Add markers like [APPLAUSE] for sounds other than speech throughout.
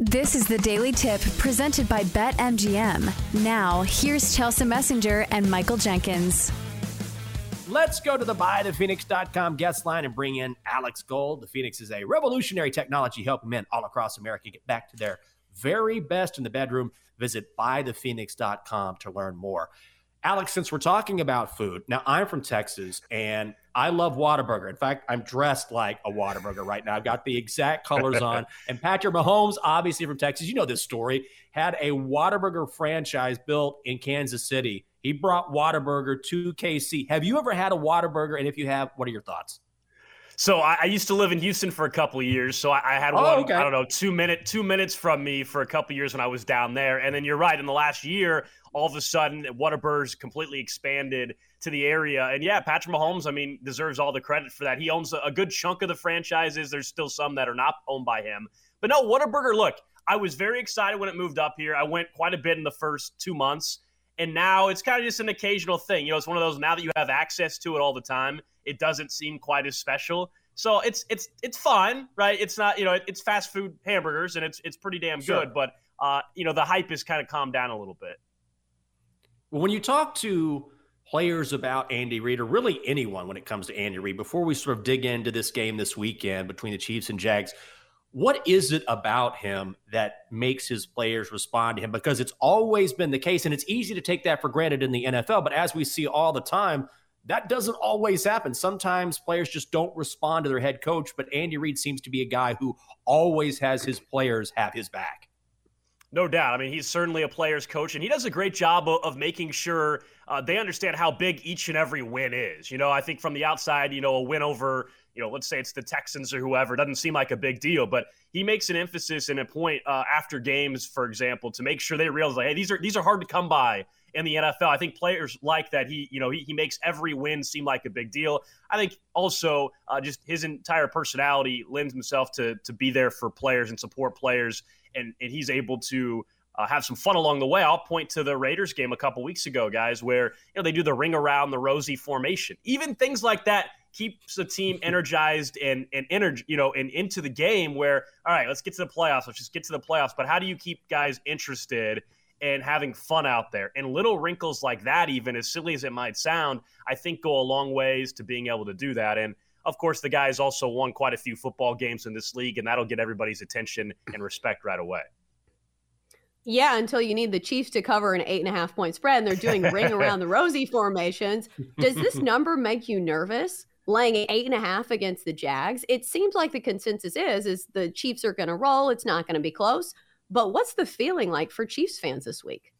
This is the Daily Tip presented by BetMGM. Now, here's Chelsa Messinger and Michael Jenkins. Let's go to the buythephoenix.com guest line and bring in Alex Gold. The Phoenix is a revolutionary technology helping men all across America get back to their very best in the bedroom. Visit buythephoenix.com to learn more. Alex, since we're talking about food, now I'm from Texas and I love Whataburger. In fact, I'm dressed like a Whataburger right now. I've got the exact colors on. [LAUGHS] And Patrick Mahomes, obviously from Texas, you know this story, had a Whataburger franchise built in Kansas City. He brought Whataburger to KC. Have you ever had a Whataburger? And if you have, what are your thoughts? So I, I, used to live in Houston for a couple of years. So I, I had oh, one, okay. I don't know, two minute, two minutes from me for a couple years when I was down there. And then you're right. In the last year, all of a sudden, Whataburger's completely expanded to the area. And yeah, Patrick Mahomes, I mean, deserves all the credit for that. He owns a, a good chunk of the franchises. There's still some that are not owned by him. But no, Whataburger. Look, I was very excited when it moved up here. I went quite a bit in the first two months. And now it's kind of just an occasional thing. You know, it's one of those now that you have access to it all the time it doesn't seem quite as special. So it's it's it's fine, right? It's not you know it's fast food hamburgers and it's it's pretty damn sure. good, but uh, you know the hype is kind of calmed down a little bit. Well, when you talk to players about Andy Reid or really anyone when it comes to Andy Reid, before we sort of dig into this game this weekend between the Chiefs and Jags, what is it about him that makes his players respond to him? Because it's always been the case, and it's easy to take that for granted in the NFL. But as we see all the time, that doesn't always happen. Sometimes players just don't respond to their head coach, but Andy Reid seems to be a guy who always has his players have his back. No doubt. I mean, he's certainly a player's coach, and he does a great job of, of making sure uh, they understand how big each and every win is. You know, I think from the outside, you know, a win over, you know, let's say it's the Texans or whoever, doesn't seem like a big deal, but he makes an emphasis and a point uh, after games, for example, to make sure they realize, like, hey, these are these are hard to come by in the NFL. I think players like that. He, you know, he, he makes every win seem like a big deal. I think also uh, just his entire personality lends himself to to be there for players and support players, and and he's able to. Uh, have some fun along the way. I'll point to the Raiders game a couple weeks ago, guys, where you know they do the ring around the rosy formation. Even things like that keeps the team energized and and energy, you know, and into the game. Where all right, let's get to the playoffs. Let's just get to the playoffs. But how do you keep guys interested and having fun out there. And little wrinkles like that, even as silly as it might sound, I think go a long ways to being able to do that. And of course, the guy's also won quite a few football games in this league, and that'll get everybody's attention and respect right away. Yeah, until you need the Chiefs to cover an eight and a half point spread, and they're doing ring around the [LAUGHS] rosy formations. Does this number make you nervous? Laying eight and a half against the Jags, it seems like the consensus is is the Chiefs are going to roll. It's not going to be close. But what's the feeling like for Chiefs fans this week?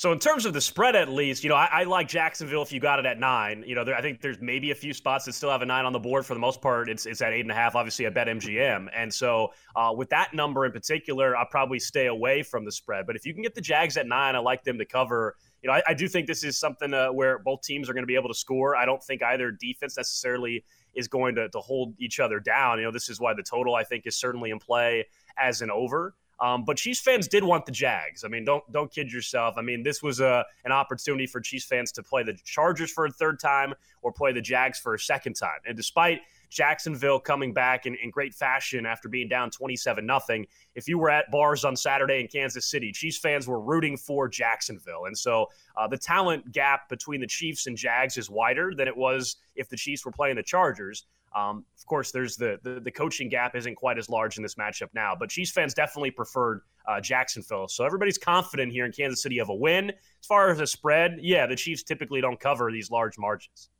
So in terms of the spread, at least, you know, I, I like Jacksonville if you got it at nine. You know, there, I think there's maybe a few spots that still have a nine on the board. For the most part, it's it's at eight and a half. Obviously, I bet MGM, and so uh, with that number in particular, I'll probably stay away from the spread. But if you can get the Jags at nine, I like them to cover. You know, I, I do think this is something uh, where both teams are going to be able to score. I don't think either defense necessarily is going to, to hold each other down. You know, this is why the total I think is certainly in play as an over. Um, but Chiefs fans did want the Jags. I mean, don't don't kid yourself. I mean, this was a an opportunity for Chiefs fans to play the Chargers for a third time or play the Jags for a second time. And despite Jacksonville coming back in, in great fashion after being down 27 nothing. If you were at bars on Saturday in Kansas City, Chiefs fans were rooting for Jacksonville. And so uh, the talent gap between the Chiefs and Jags is wider than it was if the Chiefs were playing the Chargers. Um, of course, there's the, the, the coaching gap isn't quite as large in this matchup now, but Chiefs fans definitely preferred uh, Jacksonville. So everybody's confident here in Kansas City of a win. As far as a spread, yeah, the Chiefs typically don't cover these large margins.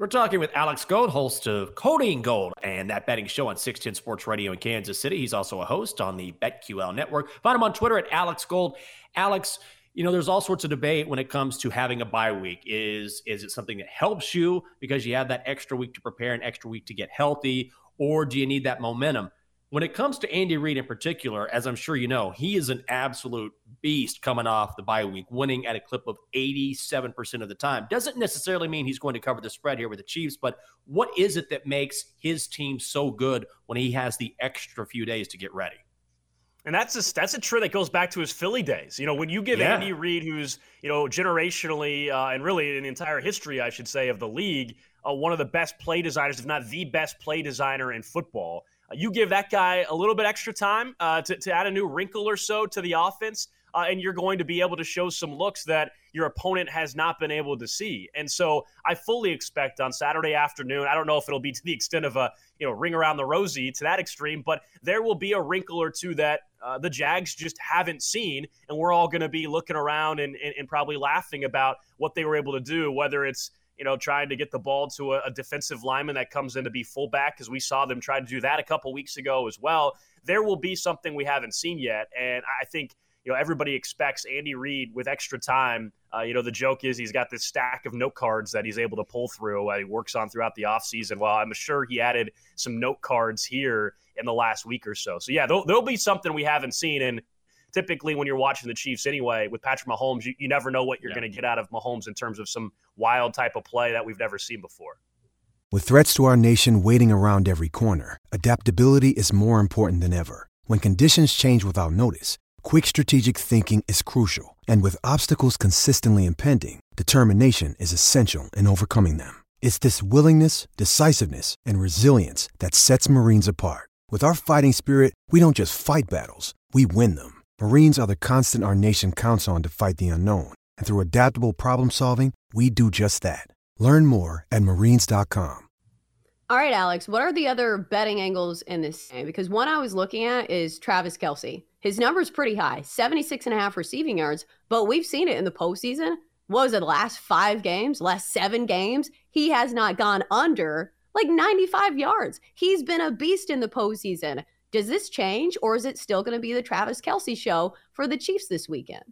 We're talking with Alex Gold, host of Cody and Gold and that betting show on 610 Sports Radio in Kansas City. He's also a host on the BetQL network. Find him on Twitter at Alex Gold. Alex, you know, there's all sorts of debate when it comes to having a bye week. Is is it something that helps you because you have that extra week to prepare, an extra week to get healthy, or do you need that momentum? When it comes to Andy Reid in particular, as I'm sure you know, he is an absolute beast coming off the bye week, winning at a clip of 87% of the time. Doesn't necessarily mean he's going to cover the spread here with the Chiefs, but what is it that makes his team so good when he has the extra few days to get ready? And that's a, that's a trend that goes back to his Philly days. You know, when you give yeah. Andy Reid, who's you know generationally uh, and really in the entire history, I should say, of the league, uh, one of the best play designers, if not the best play designer in football. You give that guy a little bit extra time uh, to, to add a new wrinkle or so to the offense, uh, and you're going to be able to show some looks that your opponent has not been able to see. And so I fully expect on Saturday afternoon, I don't know if it'll be to the extent of a you know ring around the rosy to that extreme, but there will be a wrinkle or two that uh, the Jags just haven't seen, and we're all going to be looking around and, and, and probably laughing about what they were able to do, whether it's you know, trying to get the ball to a, a defensive lineman that comes in to be fullback, because we saw them try to do that a couple weeks ago as well. There will be something we haven't seen yet, and I think you know everybody expects Andy Reid with extra time. Uh, you know, the joke is he's got this stack of note cards that he's able to pull through. Uh, he works on throughout the offseason. Well, I'm sure he added some note cards here in the last week or so. So yeah, there'll, there'll be something we haven't seen, and typically when you're watching the Chiefs anyway with Patrick Mahomes, you, you never know what you're yeah. going to get out of Mahomes in terms of some wild type of play that we've never seen before. With threats to our nation waiting around every corner, adaptability is more important than ever. When conditions change without notice, quick strategic thinking is crucial. And with obstacles consistently impending, determination is essential in overcoming them. It's this willingness, decisiveness, and resilience that sets Marines apart. With our fighting spirit, we don't just fight battles, we win them. Marines are the constant our nation counts on to fight the unknown. And through adaptable problem solving, we do just that. Learn more at marines.com. All right, Alex, what are the other betting angles in this game? Because one I was looking at is Travis Kelce. His number is pretty high 76 and a half receiving yards, but we've seen it in the postseason. What was it, last five games, last seven games? He has not gone under like 95 yards. He's been a beast in the postseason. Does this change, or is it still going to be the Travis Kelce show for the Chiefs this weekend?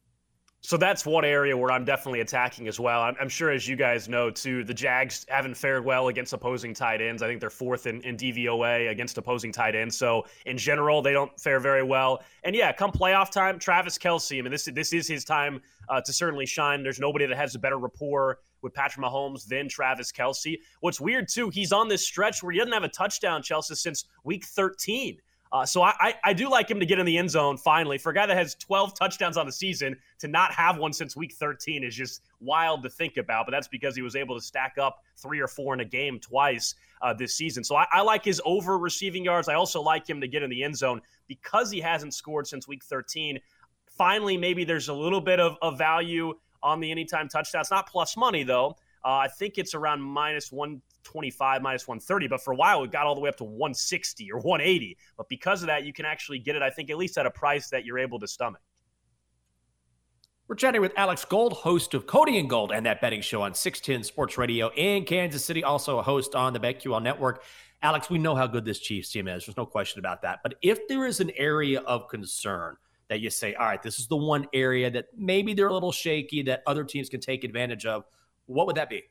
So that's one area where I'm definitely attacking as well. I'm, I'm, sure, as you guys know, too, the Jags haven't fared well against opposing tight ends. I think they're fourth in, in DVOA against opposing tight ends. So in general, they don't fare very well. And yeah, come playoff time, Travis Kelce. I mean, this this is his time uh, to certainly shine. There's nobody that has a better rapport with Patrick Mahomes than Travis Kelce. What's weird too, he's on this stretch where he doesn't have a touchdown, Chelsa, since week 13. Uh, so I, I, I do like him to get in the end zone finally. For a guy that has 12 touchdowns on the season, to not have one since week 13 is just wild to think about. But that's because he was able to stack up three or four in a game twice uh, this season. So I, I like his over receiving yards. I also like him to get in the end zone because he hasn't scored since week 13. Finally, maybe there's a little bit of, of value on the anytime touchdown. It's not plus money though. Uh, I think it's around minus 125 minus 130, but for a while it got all the way up to 160 or 180. But because of that, you can actually get it, I think, at least at a price that you're able to stomach. We're chatting with Alex Gold, host of Cody and Gold and that betting show on 610 Sports Radio in Kansas City, also a host on the BetQL network. Alex, we know how good this Chiefs team is. There's no question about that. But if there is an area of concern that you say, all right, this is the one area that maybe they're a little shaky that other teams can take advantage of, what would that be?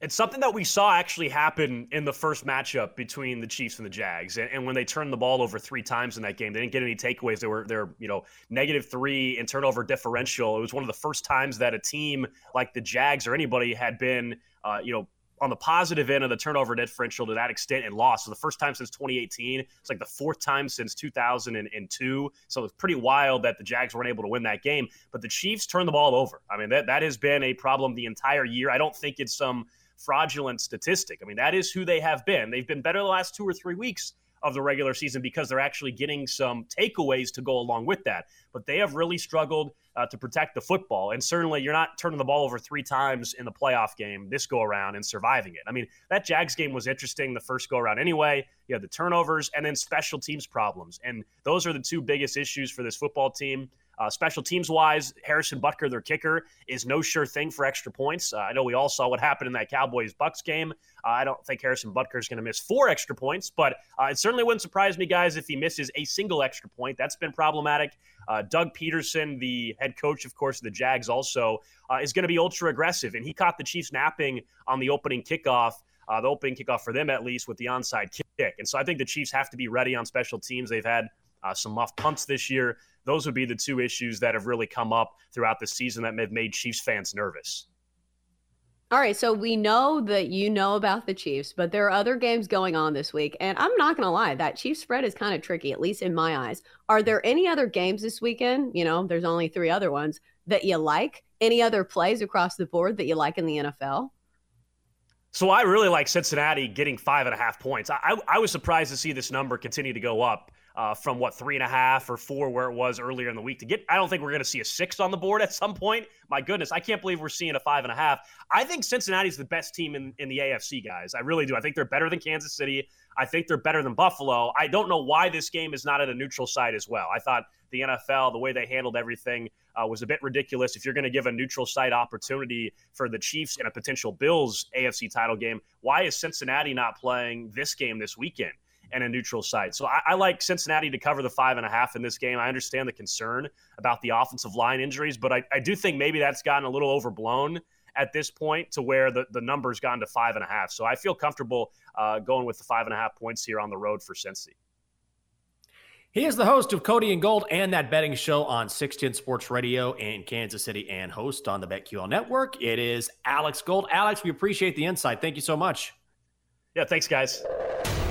It's something that we saw actually happen in the first matchup between the Chiefs and the Jags. And, and, when they turned the ball over three times in that game, they didn't get any takeaways. They were they're you know negative three in turnover differential. It was one of the first times that a team like the Jags or anybody had been uh, you know on the positive end of the turnover differential to that extent and lost. So the first time since 2018. It's like the fourth time since 2002. So it's pretty wild that the Jags weren't able to win that game. But the Chiefs turned the ball over. I mean, that, that has been a problem the entire year. I don't think it's some fraudulent statistic. I mean, that is who they have been. They've been better the last two or three weeks of the regular season because they're actually getting some takeaways to go along with that. But they have really struggled uh, to protect the football. And certainly, you're not turning the ball over three times in the playoff game this go around and surviving it. I mean, that Jags game was interesting the first go around anyway. You had the turnovers and then special teams problems. And those are the two biggest issues for this football team. Uh, special teams wise, Harrison Butker, their kicker, is no sure thing for extra points. Uh, I know we all saw what happened in that Cowboys Bucks game. Uh, I don't think Harrison Butker is going to miss four extra points, but uh, it certainly wouldn't surprise me, guys, if he misses a single extra point. That's been problematic. Uh, Doug Pederson, the head coach, of course, of the Jags, also uh, is going to be ultra aggressive, and he caught the Chiefs napping on the opening kickoff. the opening kickoff for them, at least, with the onside kick. And so I think the Chiefs have to be ready on special teams. They've had uh, some muff punts this year. Those would be the two issues that have really come up throughout the season that have made Chiefs fans nervous. All right, so we know that you know about the Chiefs, but there are other games going on this week. And I'm not going to lie, that Chiefs spread is kind of tricky, at least in my eyes. Are there any other games this weekend? You know, there's only three other ones that you like. Any other plays across the board that you like in the NFL? So I really like Cincinnati getting five and a half points. I, I, I was surprised to see this number continue to go up uh, from what three and a half or four where it was earlier in the week to get. I don't think we're going to see a six on the board at some point. My goodness, I can't believe we're seeing a five and a half. I think Cincinnati's the best team in, in the AFC, guys. I really do. I think they're better than Kansas City. I think they're better than Buffalo. I don't know why this game is not at a neutral site as well. I thought the NFL, the way they handled everything, uh, was a bit ridiculous. If you're going to give a neutral site opportunity for the Chiefs in a potential Bills AFC title game, why is Cincinnati not playing this game this weekend? And a neutral site. So I, I, like Cincinnati to cover the five and a half in this game. I understand the concern about the offensive line injuries, but I, I do think maybe that's gotten a little overblown at this point to where the, the number's gone to five and a half. So I feel comfortable uh, going with the five and a half points here on the road for Cincy. He is the host of Cody and Gold and that betting show on 610 Sports Radio in Kansas City and host on the BetQL network. It is Alex Gold. Alex, we appreciate the insight. Thank you so much. Yeah, thanks, guys.